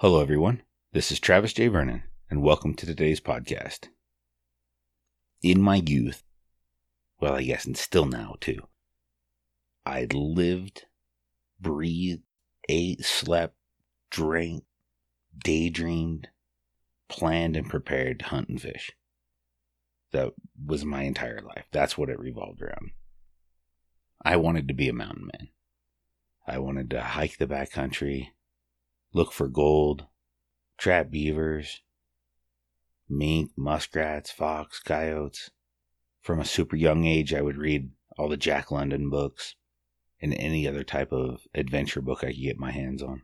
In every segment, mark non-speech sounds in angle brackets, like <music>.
Hello, everyone. This is Travis J. Vernon, and welcome to today's podcast. In my youth, well, I guess, and still now, too, I lived, breathed, ate, slept, drank, daydreamed, planned, and prepared to hunt and fish. That was my entire life. That's what it revolved around. I wanted to be a mountain man. I wanted to hike the backcountry, look for gold, trap beavers, mink, muskrats, fox, coyotes. From a super young age, I would read all the Jack London books and any other type of adventure book I could get my hands on.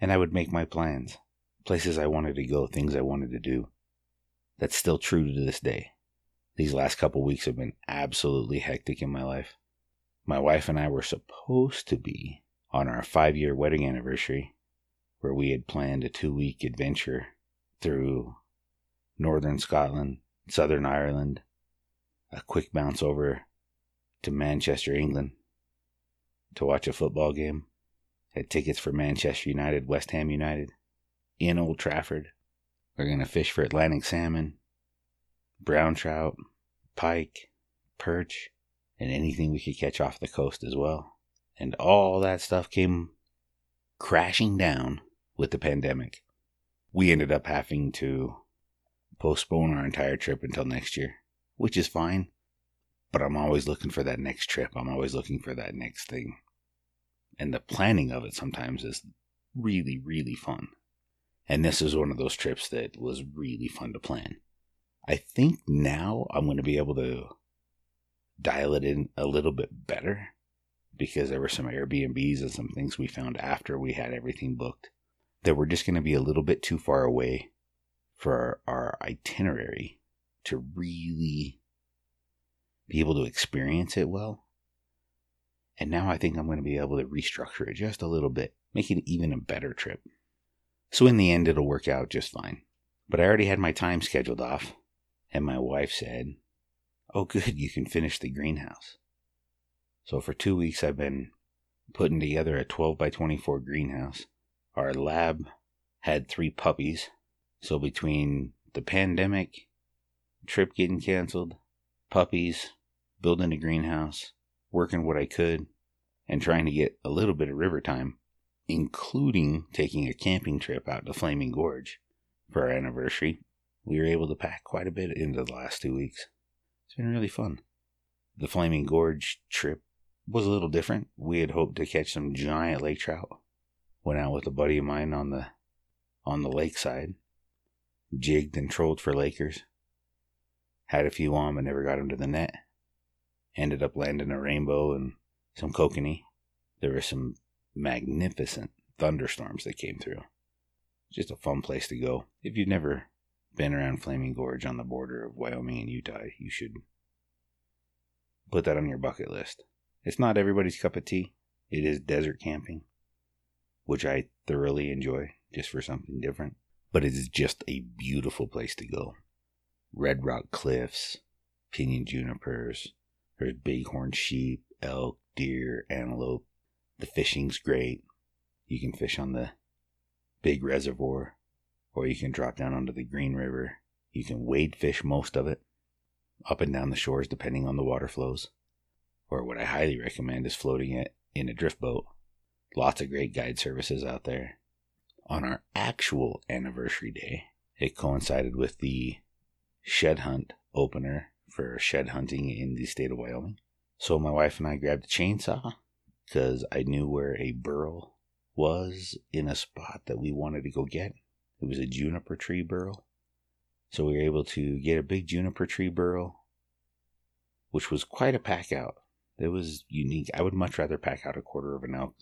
And I would make my plans, places I wanted to go, things I wanted to do. That's still true to this day. These last couple weeks have been absolutely hectic in my life. My wife and I were supposed to be on our five year wedding anniversary, where we had planned a two week adventure through northern Scotland, southern Ireland, a quick bounce over to Manchester, England to watch a football game. Had tickets for Manchester United, West Ham United in Old Trafford. We're going to fish for Atlantic salmon, brown trout, pike, perch, and anything we could catch off the coast as well. And all that stuff came crashing down with the pandemic. We ended up having to postpone our entire trip until next year, which is fine. But I'm always looking for that next trip. I'm always looking for that next thing. And the planning of it sometimes is really, really fun. And this is one of those trips that was really fun to plan. I think now I'm going to be able to dial it in a little bit better because there were some Airbnbs and some things we found after we had everything booked that were just going to be a little bit too far away for our itinerary to really be able to experience it well. And now I think I'm going to be able to restructure it just a little bit, make it even a better trip. So in the end, it'll work out just fine. But I already had my time scheduled off, and my wife said, Oh, good, you can finish the greenhouse. So for two weeks, I've been putting together a 12 by 24 greenhouse. Our lab had three puppies. So between the pandemic, trip getting canceled, puppies, building a greenhouse, working what I could, and trying to get a little bit of river time, including taking a camping trip out to Flaming Gorge for our anniversary, we were able to pack quite a bit into the last two weeks. It's been really fun. The Flaming Gorge trip was a little different. We had hoped to catch some giant lake trout. Went out with a buddy of mine on the on the lakeside. Jigged and trolled for Lakers. Had a few on but never got them to the net. Ended up landing a rainbow and some kokanee. There were some magnificent thunderstorms that came through. Just a fun place to go. If you've never been around Flaming Gorge on the border of Wyoming and Utah, you should put that on your bucket list. It's not everybody's cup of tea. It is desert camping, which I thoroughly enjoy just for something different. But it is just a beautiful place to go. Red rock cliffs, pinyon junipers, there's bighorn sheep, elk, deer, antelope. The fishing's great. You can fish on the big reservoir, or you can drop down onto the Green River. You can wade fish most of it, up and down the shores depending on the water flows or what I highly recommend is floating it in a drift boat. Lots of great guide services out there. On our actual anniversary day, it coincided with the shed hunt opener for shed hunting in the state of Wyoming. So my wife and I grabbed a chainsaw because I knew where a burl was in a spot that we wanted to go get. It was a juniper tree burl. So we were able to get a big juniper tree burl, which was quite a pack out. It was unique. I would much rather pack out a quarter of an elk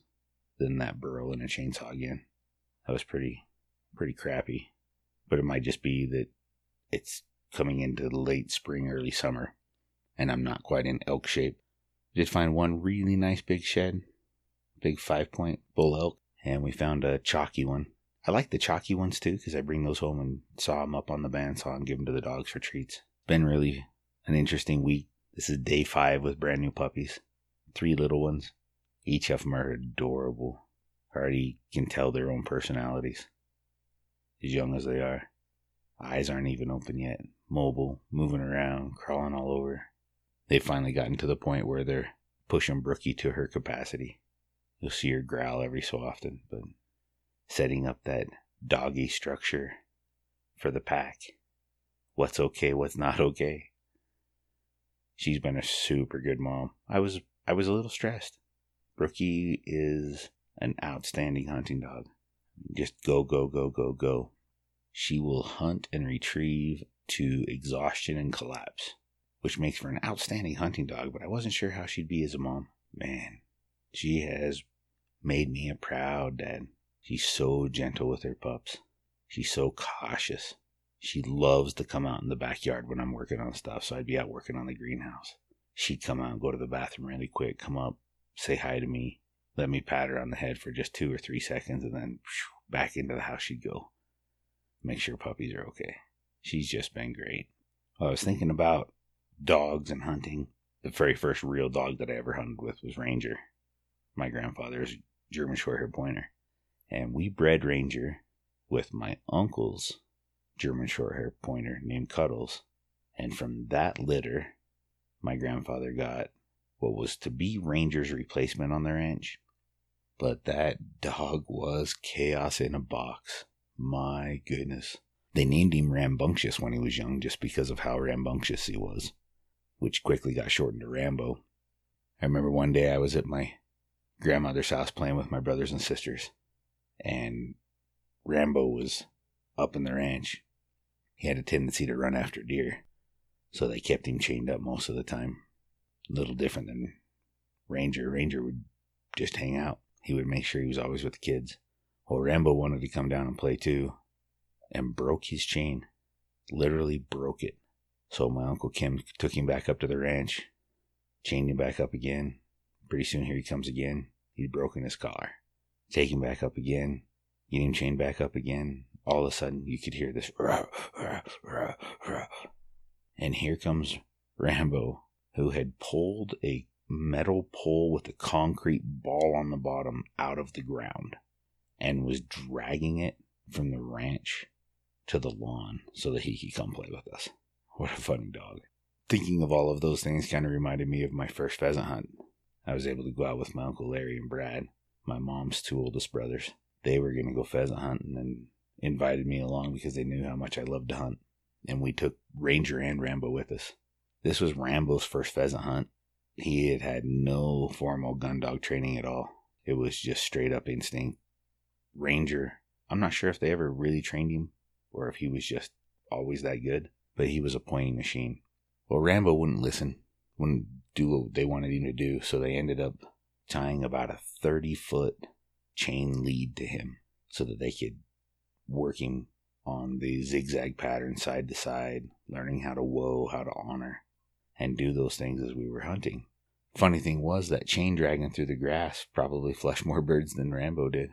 than that burl and a chainsaw again. That was pretty, pretty crappy. But it might just be that it's coming into late spring, early summer, and I'm not quite in elk shape. Did find one really nice big shed, big five point bull elk, and we found a chalky one. I like the chalky ones too because I bring those home and saw them up on the bandsaw and give them to the dogs for treats. Been really an interesting week this is day five with brand new puppies. Three little ones. Each of them are adorable. already can tell their own personalities. As young as they are. Eyes aren't even open yet. Mobile, moving around, crawling all over. They've finally gotten to the point where they're pushing Brookie to her capacity. You'll see her growl every so often, but setting up that doggy structure for the pack. What's okay, what's not okay. She's been a super good mom. I was I was a little stressed. Brookie is an outstanding hunting dog. Just go, go, go, go, go. She will hunt and retrieve to exhaustion and collapse, which makes for an outstanding hunting dog, but I wasn't sure how she'd be as a mom. Man, she has made me a proud dad. She's so gentle with her pups. She's so cautious. She loves to come out in the backyard when I'm working on stuff, so I'd be out working on the greenhouse. She'd come out and go to the bathroom really quick, come up, say hi to me, let me pat her on the head for just two or three seconds, and then back into the house she'd go. Make sure puppies are okay. She's just been great. I was thinking about dogs and hunting. The very first real dog that I ever hunted with was Ranger, my grandfather's German Shorthair Pointer. And we bred Ranger with my uncle's German Shorthair Pointer named Cuddles. And from that litter, my grandfather got what was to be Ranger's replacement on the ranch. But that dog was chaos in a box. My goodness. They named him Rambunctious when he was young just because of how rambunctious he was, which quickly got shortened to Rambo. I remember one day I was at my grandmother's house playing with my brothers and sisters, and Rambo was up in the ranch. He had a tendency to run after deer, so they kept him chained up most of the time. A little different than Ranger. Ranger would just hang out. He would make sure he was always with the kids. Well, Rambo wanted to come down and play too, and broke his chain. Literally broke it. So my Uncle Kim took him back up to the ranch, chained him back up again. Pretty soon here he comes again. He'd broken his collar. Take him back up again, get him chained back up again. All of a sudden you could hear this rah, rah, rah, and here comes Rambo, who had pulled a metal pole with a concrete ball on the bottom out of the ground and was dragging it from the ranch to the lawn so that he could come play with us. What a funny dog. Thinking of all of those things kind of reminded me of my first pheasant hunt. I was able to go out with my Uncle Larry and Brad, my mom's two oldest brothers. They were going to go pheasant hunting and invited me along because they knew how much I loved to hunt. And we took Ranger and Rambo with us. This was Rambo's first pheasant hunt. He had had no formal gun dog training at all. It was just straight up instinct. Ranger, I'm not sure if they ever really trained him or if he was just always that good, but he was a pointing machine. Well, Rambo wouldn't listen, wouldn't do what they wanted him to do, so they ended up tying about a 30 foot chain lead to him so that they could work him on the zigzag pattern side to side, learning how to whoa, how to honor, and do those things as we were hunting. Funny thing was that chain dragging through the grass probably flushed more <laughs> birds than Rambo did.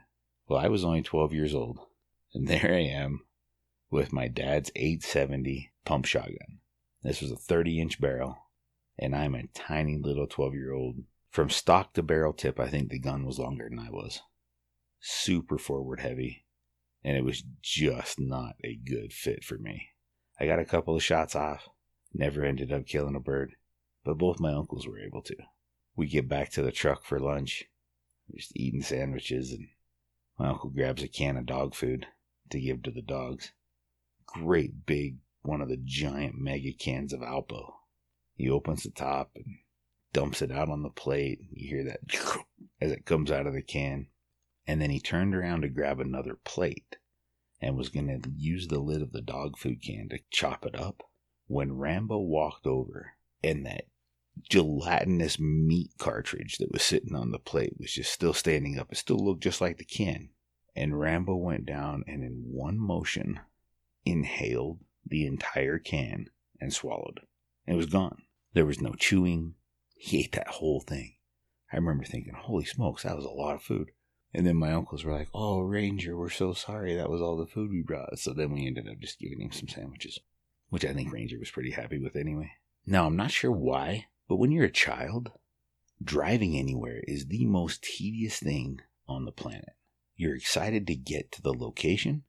Well, I was only 12 years old, and there I am with my dad's 870 pump shotgun. This was a 30 inch barrel, and I'm a tiny little 12 year old. From stock to barrel tip, I think the gun was longer than I was. Super forward heavy, and it was just not a good fit for me. I got a couple of shots off, never ended up killing a bird, but both my uncles were able to. We get back to the truck for lunch, just eating sandwiches and my uncle grabs a can of dog food to give to the dogs. Great big, one of the giant mega cans of Alpo. He opens the top and dumps it out on the plate. You hear that <laughs> as it comes out of the can. And then he turned around to grab another plate and was going to use the lid of the dog food can to chop it up when Rambo walked over and that gelatinous meat cartridge that was sitting on the plate was just still standing up. It still looked just like the can. And Rambo went down and in one motion inhaled the entire can and swallowed. It was gone. There was no chewing. He ate that whole thing. I remember thinking, holy smokes, that was a lot of food. And then my uncles were like, oh, Ranger, we're so sorry. That was all the food we brought. So then we ended up just giving him some sandwiches, which I think Ranger was pretty happy with anyway. Now, I'm not sure why, but when you're a child, driving anywhere is the most tedious thing on the planet. you're excited to get to the location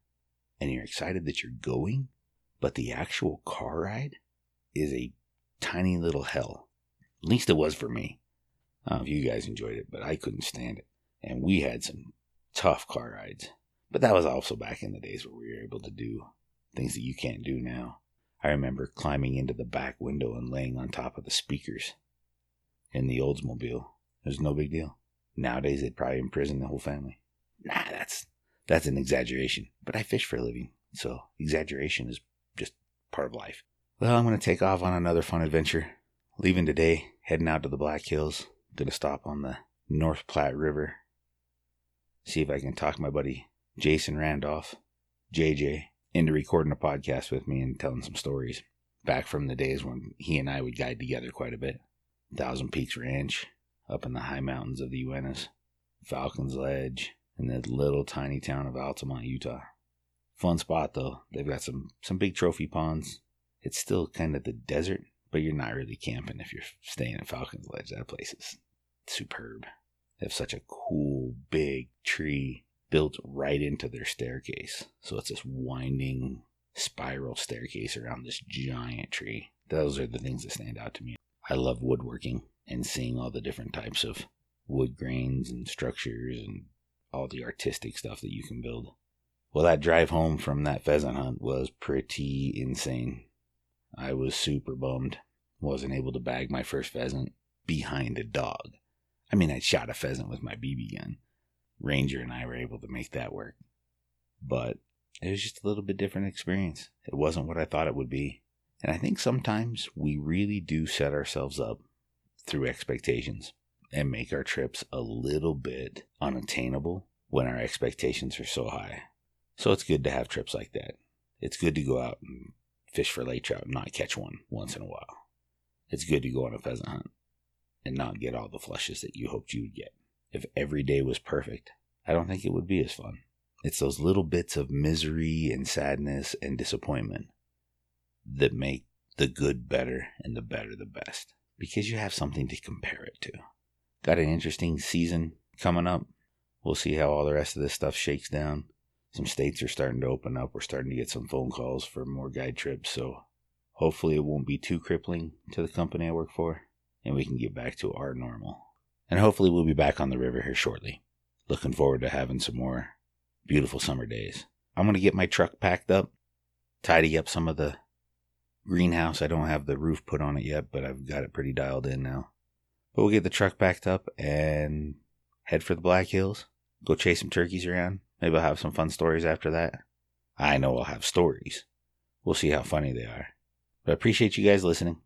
and you're excited that you're going, but the actual car ride is a tiny little hell. At least it was for me. I don't know if you guys enjoyed it, but I couldn't stand it. And we had some tough car rides. But that was also back in the days where we were able to do things that you can't do now. I remember climbing into the back window and laying on top of the speakers in the Oldsmobile. It was no big deal. Nowadays, they'd probably imprison the whole family. Nah, that's that's an exaggeration. But I fish for a living, so exaggeration is just part of life. Well, I'm going to take off on another fun adventure. Leaving today, heading out to the Black Hills. To stop on the North Platte River. See if I can talk my buddy Jason Randolph, JJ, into recording a podcast with me and telling some stories. Back from the days when he and I would guide together quite a bit. Thousand Peaks Ranch, up in the high mountains of the Uintas, Falcons Ledge, and the little tiny town of Altamont, Utah. Fun spot though. They've got some some big trophy ponds. It's still kind of the desert, but you're not really camping if you're staying at Falcons Ledge. That place is superb. They have such a cool big tree built right into their staircase. So it's this winding spiral staircase around this giant tree. Those are the things that stand out to me. I love woodworking and seeing all the different types of wood grains and structures and all the artistic stuff that you can build. Well, that drive home from that pheasant hunt was pretty insane. I was super bummed. Wasn't able to bag my first pheasant behind a dog. I mean, I shot a pheasant with my BB gun, Ranger and I were able to make that work. But it was just a little bit different experience. It wasn't what I thought it would be. And I think sometimes we really do set ourselves up through expectations and make our trips a little bit unattainable when our expectations are so high. So it's good to have trips like that. It's good to go out and fish for lake trout and not catch one once in a while. It's good to go on a pheasant hunt and not get all the flushes that you hoped you would get if every day was perfect, I don't think it would be as fun. It's those little bits of misery and sadness and disappointment that make the good better and the better the best because you have something to compare it to. Got an interesting season coming up. We'll see how all the rest of this stuff shakes down. Some states are starting to open up. We're starting to get some phone calls for more guide trips, so hopefully it won't be too crippling to the company I work for and we can get back to our normal and hopefully we'll be back on the river here shortly. Looking forward to having some more beautiful summer days. I'm going to get my truck packed up, tidy up some of the greenhouse. I don't have the roof put on it yet, but I've got it pretty dialed in now. But we'll get the truck packed up and head for the Black Hills. Go chase some turkeys around. Maybe I'll have some fun stories after that. I know I'll have stories. We'll see how funny they are. But I appreciate you guys listening.